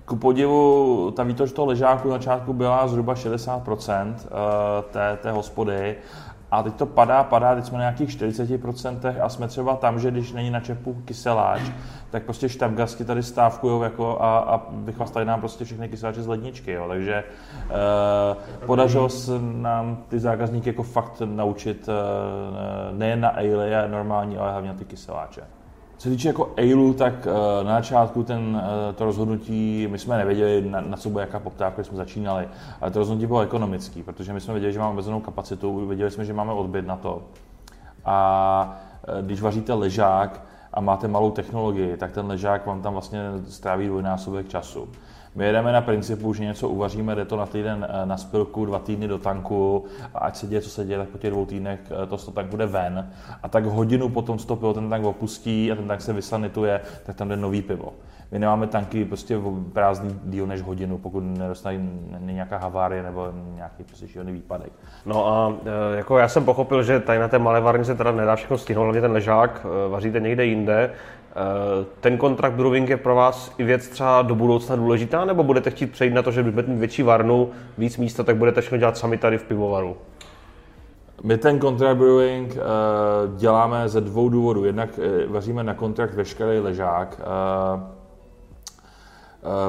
ku podivu, ta výtoč toho ležáku na začátku byla zhruba 60% eh, té, té hospody a teď to padá, padá, teď jsme na nějakých 40% a jsme třeba tam, že když není na čepu kyseláč, tak prostě štabgasti tady stávkují jako a, a vychlastali nám prostě všechny kyseláče z ledničky, jo. takže eh, podařilo se nám ty zákazníky jako fakt naučit eh, nejen na ale normální, ale hlavně na ty kyseláče. Co se týče jako Ailu, tak uh, na začátku ten, uh, to rozhodnutí, my jsme nevěděli, na, na co bude jaká poptávka, když jsme začínali, ale to rozhodnutí bylo ekonomický, protože my jsme věděli, že máme omezenou kapacitu, věděli jsme, že máme odbyt na to. A uh, když vaříte ležák a máte malou technologii, tak ten ležák vám tam vlastně stráví dvojnásobek času. My jedeme na principu, že něco uvaříme, jde to na týden eh, na spilku, dva týdny do tanku a ať se děje, co se děje, tak po těch dvou týdnech eh, to z tank bude ven. A tak hodinu potom to pivo ten tank opustí a ten tank se vysanituje, tak tam jde nový pivo. My nemáme tanky prostě prázdný díl než hodinu, pokud nedostane nějaká havárie nebo nějaký prostě výpadek. No a eh, jako já jsem pochopil, že tady na té malé varnici teda nedá všechno stihnout, hlavně ten ležák, vaříte někde jinde. Eh, ten kontrakt brewing je pro vás i věc třeba do budoucna důležitá, nebo budete chtít přejít na to, že budete mít větší varnu, víc místa, tak budete všechno dělat sami tady v pivovaru? My ten contract brewing uh, děláme ze dvou důvodů. Jednak uh, vaříme na kontrakt veškerý ležák,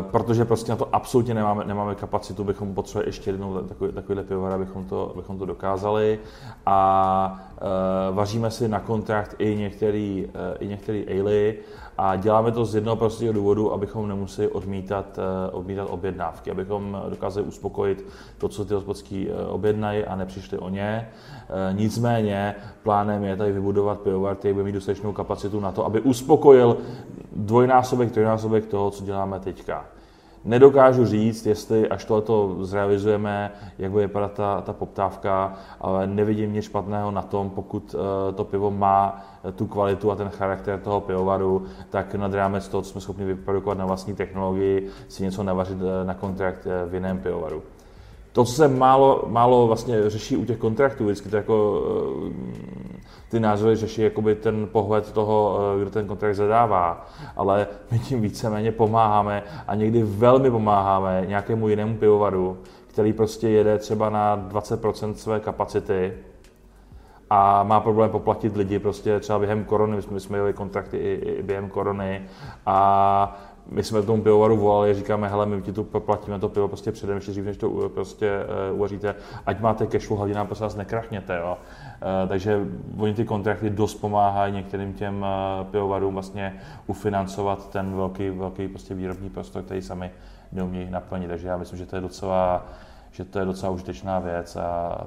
protože prostě na to absolutně nemáme, nemáme kapacitu, bychom potřebovali ještě jednou takový, takovýhle pivovar, abychom to, abychom to dokázali. A uh, vaříme si na kontrakt i některý, uh, i některý ale a děláme to z jednoho prostého důvodu, abychom nemuseli odmítat, uh, odmítat objednávky, abychom dokázali uspokojit to, co ty hospodský objednají a nepřišli o ně. Uh, nicméně plánem je tady vybudovat pivovar, který bude mít dostatečnou kapacitu na to, aby uspokojil dvojnásobek, trojnásobek toho, co děláme teďka. Nedokážu říct, jestli až tohoto zrealizujeme, jak bude vypadat ta, ta poptávka, ale nevidím nic špatného na tom, pokud uh, to pivo má eh, tu kvalitu a ten charakter toho pivovaru, tak nad rámec toho, co jsme schopni vyprodukovat na vlastní technologii, si něco navařit na kontrakt v jiném pivovaru. To, co se málo, málo vlastně řeší u těch kontraktů, vždycky to jako ty názory řeší jakoby ten pohled toho, eh, kdo ten kontrakt zadává, ale my tím víceméně pomáháme a někdy velmi pomáháme nějakému jinému pivovaru, který prostě jede třeba na 20% své kapacity a má problém poplatit lidi prostě třeba během korony, my jsme, my jsme jeli kontrakty i, i během korony a my jsme tomu pivovaru volali, říkáme, hele, my ti tu platíme to pivo prostě předem, ještě dřív, než to prostě uh, uvaříte, ať máte hlavně nám prostě vás nekrachněte, jo. Uh, takže oni ty kontrakty dost pomáhají některým těm uh, pivovarům vlastně ufinancovat ten velký, velký prostě výrobní prostor, který sami neumí naplnit. Takže já myslím, že to je docela, že to je docela užitečná věc a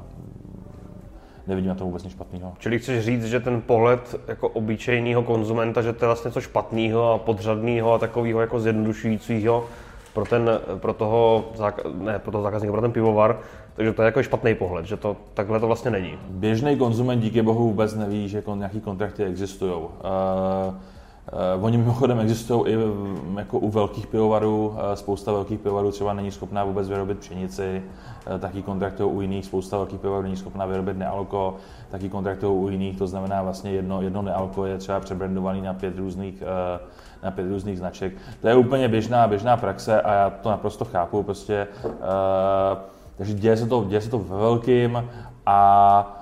nevidím na to vůbec nic špatného. Čili chceš říct, že ten pohled jako obyčejného konzumenta, že to je vlastně něco špatného a podřadného a takového jako zjednodušujícího pro, ten, pro toho, ne, pro toho zákazníka, pro ten pivovar, takže to je jako špatný pohled, že to takhle to vlastně není. Běžný konzument díky bohu vůbec neví, že nějaký kontrakty existují. Uh, Uh, oni mimochodem existují i jako u velkých pivovarů. Uh, spousta velkých pivovarů třeba není schopná vůbec vyrobit pšenici, uh, taky kontraktují u jiných. Spousta velkých pivovarů není schopná vyrobit nealko, taky kontraktují u jiných. To znamená vlastně jedno, jedno nealko je třeba přebrandovaný na pět různých na pět různých značek. To je úplně běžná, běžná praxe a já to naprosto chápu. Prostě, takže děje se to, děje se to ve velkým a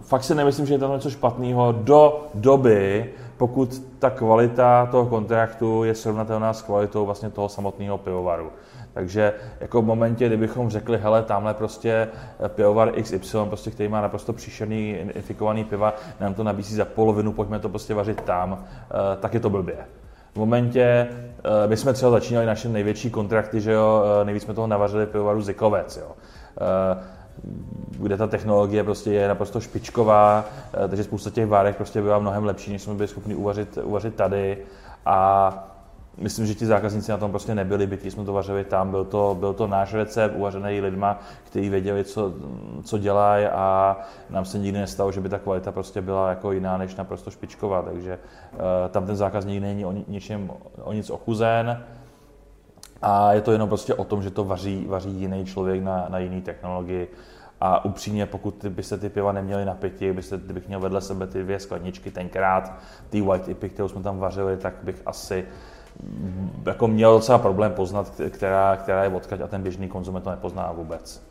fakt si nemyslím, že je to něco špatného do doby, pokud ta kvalita toho kontraktu je srovnatelná s kvalitou vlastně toho samotného pivovaru. Takže jako v momentě, kdybychom řekli, hele, tamhle prostě pivovar XY, prostě, který má naprosto příšerný infikovaný piva, nám to nabízí za polovinu, pojďme to prostě vařit tam, eh, tak je to blbě. V momentě, eh, my jsme třeba začínali naše největší kontrakty, že jo, eh, nejvíc jsme toho navařili pivovaru Zikovec, jo kde ta technologie prostě je naprosto špičková, eh, takže spousta těch várek prostě byla mnohem lepší, než jsme byli schopni uvařit, uvařit tady. A myslím, že ti zákazníci na tom prostě nebyli bytí, jsme to vařili tam, byl to, byl to náš recept uvařený lidma, kteří věděli, co, co dělají a nám se nikdy nestalo, že by ta kvalita prostě byla jako jiná než naprosto špičková, takže uh, tam ten zákazník není o ničem, o nic ochuzen a je to jenom prostě o tom, že to vaří, vaří jiný člověk na, na jiný technologii. A upřímně, pokud by se ty piva neměly na pěti, byste, kdybych měl vedle sebe ty dvě skladničky tenkrát, ty white ipy, kterou jsme tam vařili, tak bych asi jako měl docela problém poznat, která, která je odkaď a ten běžný konzument to nepozná vůbec.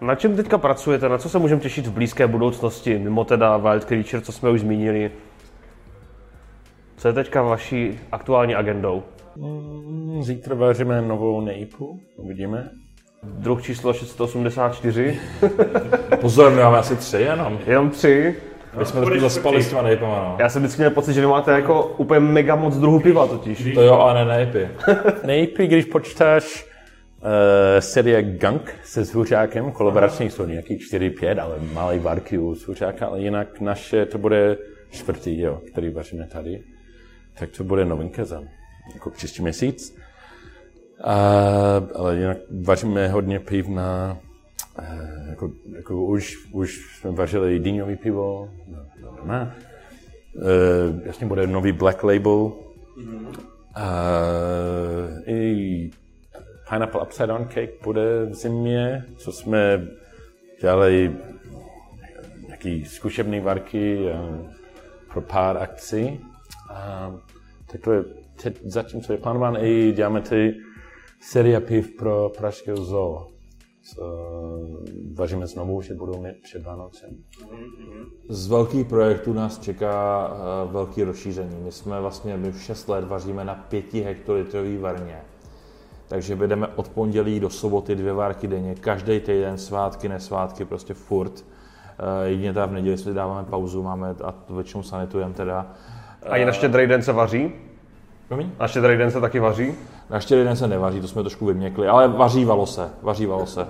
Na čem teďka pracujete? Na co se můžeme těšit v blízké budoucnosti, mimo teda Wild Creature, co jsme už zmínili? Co je teďka vaší aktuální agendou? Mm, Zítra vaříme novou nejpu, uvidíme. Druh číslo 684. *laughs* Pozor, my máme asi tři jenom. Jenom tři. My jsme trošku zaspali s těma nejpama, no. Já jsem vždycky měl pocit, že vy máte jako úplně mega moc druhů piva totiž. To jo, ale ne nejpy. *laughs* Nejpy, když počítáš uh, série Gunk se Zhuřákem, kolaborační jsou nějaký 4-5, ale malý varky u Zhuřáka, ale jinak naše to bude čtvrtý, jo, který vaříme tady. Tak to bude novinka za jako příští měsíc. A, ale jinak vaříme hodně piv na, jako, jako už, už jsme vařili dýňový pivo, no, no, no. Uh, jasně bude nový Black Label, a i Pineapple Upside Down Cake bude v zimě, co jsme dělali nějaký zkušební varky eh, pro pár akcí. A tak to je teď zatím, co je plánován, i děláme ty série piv pro Pražského zoo. So, vaříme znovu, že budou mít před Vánocem. Z velkých projektů nás čeká uh, velký rozšíření. My jsme vlastně, my už 6 let vaříme na 5 hektolitrový varně. Takže vedeme od pondělí do soboty dvě várky denně, každý týden, svátky, nesvátky, prostě furt. Uh, jedině teda v neděli si dáváme pauzu, máme a to většinou sanitujeme teda. A i na štědrý den se vaří? Promiň? Na štědrý den se taky vaří? Na štědrý den se nevaří, to jsme trošku vyměkli, ale vařívalo se, vařívalo se. Uh,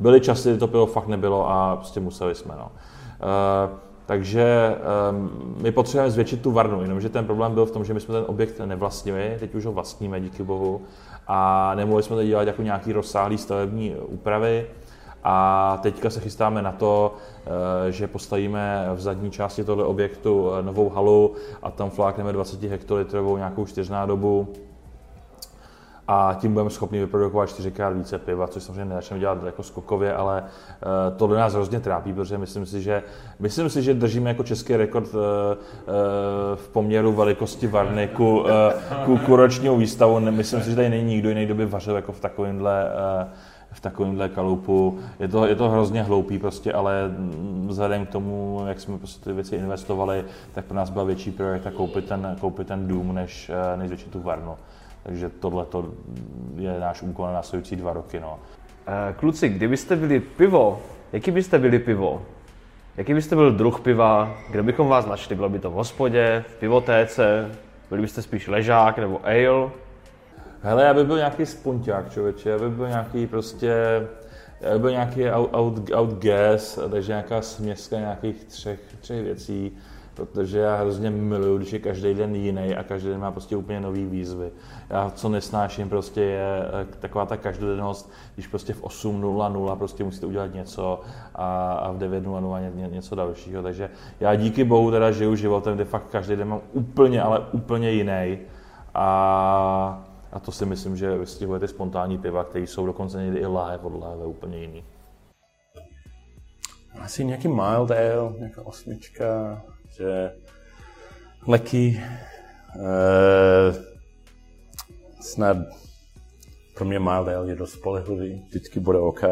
byly časy, kdy to pivo fakt nebylo a prostě museli jsme. No. Uh, takže um, my potřebujeme zvětšit tu varnu, jenomže ten problém byl v tom, že my jsme ten objekt nevlastnili, teď už ho vlastníme, díky bohu, a nemohli jsme to dělat jako nějaký rozsáhlý stavební úpravy. A teďka se chystáme na to, eh, že postavíme v zadní části tohle objektu eh, novou halu a tam flákneme 20 hektolitrovou nějakou čtyřnádobu a tím budeme schopni vyprodukovat čtyřikrát více piva, což samozřejmě nezačneme dělat jako skokově, ale uh, to do nás hrozně trápí, protože myslím si, že, myslím si, že držíme jako český rekord uh, uh, v poměru velikosti varny ku, ku, ku ročního výstavu. Myslím si, že tady není nikdo jiný, kdo by vařil jako v takovémhle v takovémhle kalupu. Je to, je to hrozně hloupý prostě, ale vzhledem k tomu, jak jsme prostě ty věci investovali, tak pro nás byla větší priorita koupit ten, koupit ten dům, než, než zvětšit tu varnu. Takže tohle je náš úkol na následující dva roky. No. Kluci, kdybyste byli pivo, jaký byste byli pivo? Jaký byste byl druh piva? Kde bychom vás našli? Bylo by to v hospodě, v pivotéce? Byli byste spíš ležák nebo ale? Hele, já bych byl nějaký spunťák, člověče, já bych byl nějaký prostě, já bych byl nějaký out, out, out gas, takže nějaká směska nějakých třech, třech věcí protože já hrozně miluju, když je každý den jiný a každý den má prostě úplně nový výzvy. Já co nesnáším prostě je eh, taková ta každodennost, když prostě v 8.00 prostě musíte udělat něco a, a v 9.00 ně, něco dalšího. Takže já díky bohu teda žiju životem, kde fakt každý den mám úplně, ale úplně jiný. A, a to si myslím, že vystihuje ty spontánní piva, které jsou dokonce někdy i live od live úplně jiný. Asi nějaký mild ale, nějaká osmička, že leky, uh, snad pro mě mild ale je dost spolehlivý, vždycky bude OK.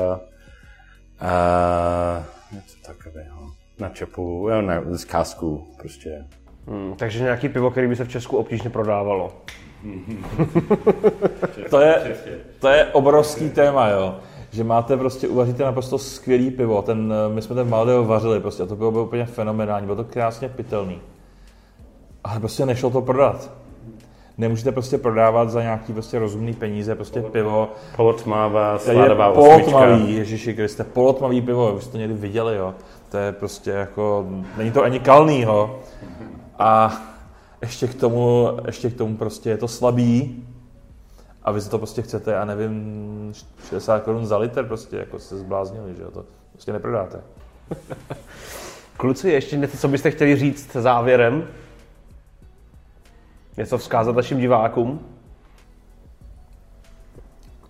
A něco takového. Na čepu, jo, ne, z kásku prostě. Hmm, takže nějaký pivo, který by se v Česku obtížně prodávalo. *laughs* to, je, to je obrovský téma, jo že máte prostě, uvaříte naprosto skvělý pivo, ten, my jsme ten Maldeo vařili prostě a to bylo, bylo úplně fenomenální, bylo to krásně pitelný. Ale prostě nešlo to prodat. Nemůžete prostě prodávat za nějaký prostě rozumný peníze, prostě pivo. Polotmavá, sládová Polotmavý, Ježiši Kriste, polotmavý pivo, vy jste to někdy viděli, jo. To je prostě jako, není to ani kalnýho. A ještě k tomu, ještě k tomu prostě je to slabý, a vy si to prostě chcete, já nevím, 60 korun za litr prostě, jako se zbláznili, že jo, to prostě neprodáte. *laughs* Kluci, ještě něco, co byste chtěli říct závěrem? Něco vzkázat našim divákům?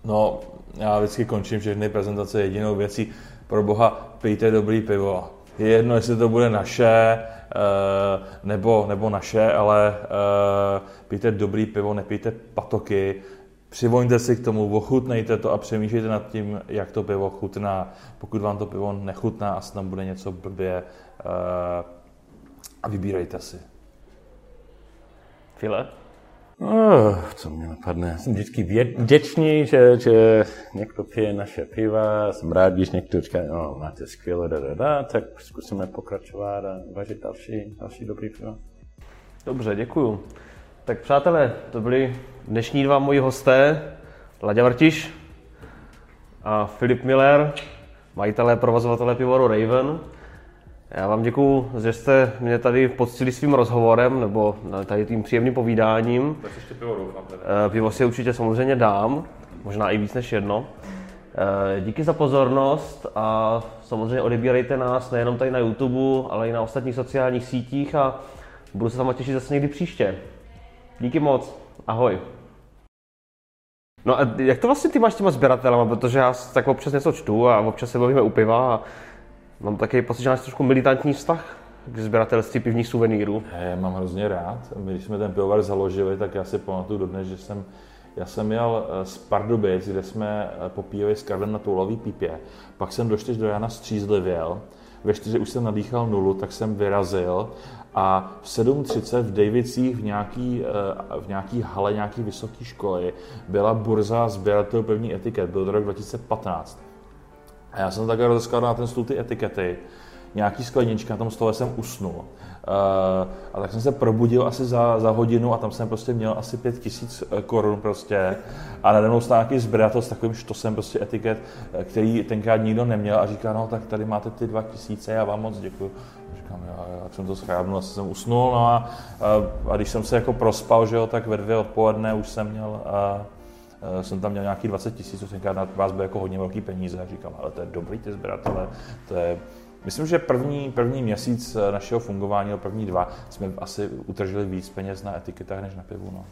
No, já vždycky končím všechny prezentace jedinou věcí. Pro boha, pijte dobrý pivo. Je jedno, jestli to bude naše, eh, nebo, nebo naše, ale eh, pijte dobrý pivo, nepijte patoky, přivoňte si k tomu, ochutnejte to a přemýšlejte nad tím, jak to pivo chutná. Pokud vám to pivo nechutná, asi tam bude něco blbě uh, a vybírejte si. File? Oh, co mě napadne? Jsem vždycky vděčný, že, že někdo pije naše piva. Jsem rád, když někdo říká, no, máte skvěle, da, da, da, tak zkusíme pokračovat a vařit další, další dobrý piva. Dobře, děkuju. Tak přátelé, to byli dnešní dva moji hosté, Laďa Vrtiš a Filip Miller, majitelé provozovatelé pivovaru Raven. Já vám děkuji, že jste mě tady poctili svým rozhovorem, nebo tady tím příjemným povídáním. Tak ještě pivo doufám. Eh, pivo si určitě samozřejmě dám, možná i víc než jedno. Eh, díky za pozornost a samozřejmě odebírejte nás nejenom tady na YouTube, ale i na ostatních sociálních sítích a budu se tam těšit zase někdy příště. Díky moc. Ahoj. No a jak to vlastně ty máš s těma sběratelama, protože já tak občas něco čtu a občas se bavíme u piva a mám taky pocit, že máš trošku militantní vztah k sběratelství pivních suvenýrů. Já mám hrozně rád. Když jsme ten pivovar založili, tak já si pamatuju dodnes, že jsem já jsem jel eh, z Pardubic, kde jsme eh, popíjeli s Karlem na toulový pípě. Pak jsem do do Jana střízlivěl. Ve 4 už jsem nadýchal nulu, tak jsem vyrazil a v 7.30 v Davicích v nějaký, eh, v nějaký hale nějaký vysoké školy byla burza sběratelů první etiket, byl to rok 2015. A já jsem takhle rozeskládal na ten stůl ty etikety, nějaký skleničky, na tom stole jsem usnul. Uh, a tak jsem se probudil asi za, za hodinu a tam jsem prostě měl asi pět tisíc eh, korun prostě. A nade mnou stál nějaký zběratel s takovým štosem prostě etiket, který tenkrát nikdo neměl a říká, no tak tady máte ty dva tisíce, já vám moc děkuji. Říkám, já, já jsem to schrábnul, asi jsem usnul, no a, a, a, když jsem se jako prospal, že jo, tak ve dvě odpoledne už jsem měl, a, jsem tam měl nějaký 20 tisíc, co tenkrát na vás byl jako hodně velký peníze a říkám, ale to je dobrý ty sběratele, to je Myslím, že první, první měsíc našeho fungování, první dva, jsme asi utržili víc peněz na etiketách než na pivu. No.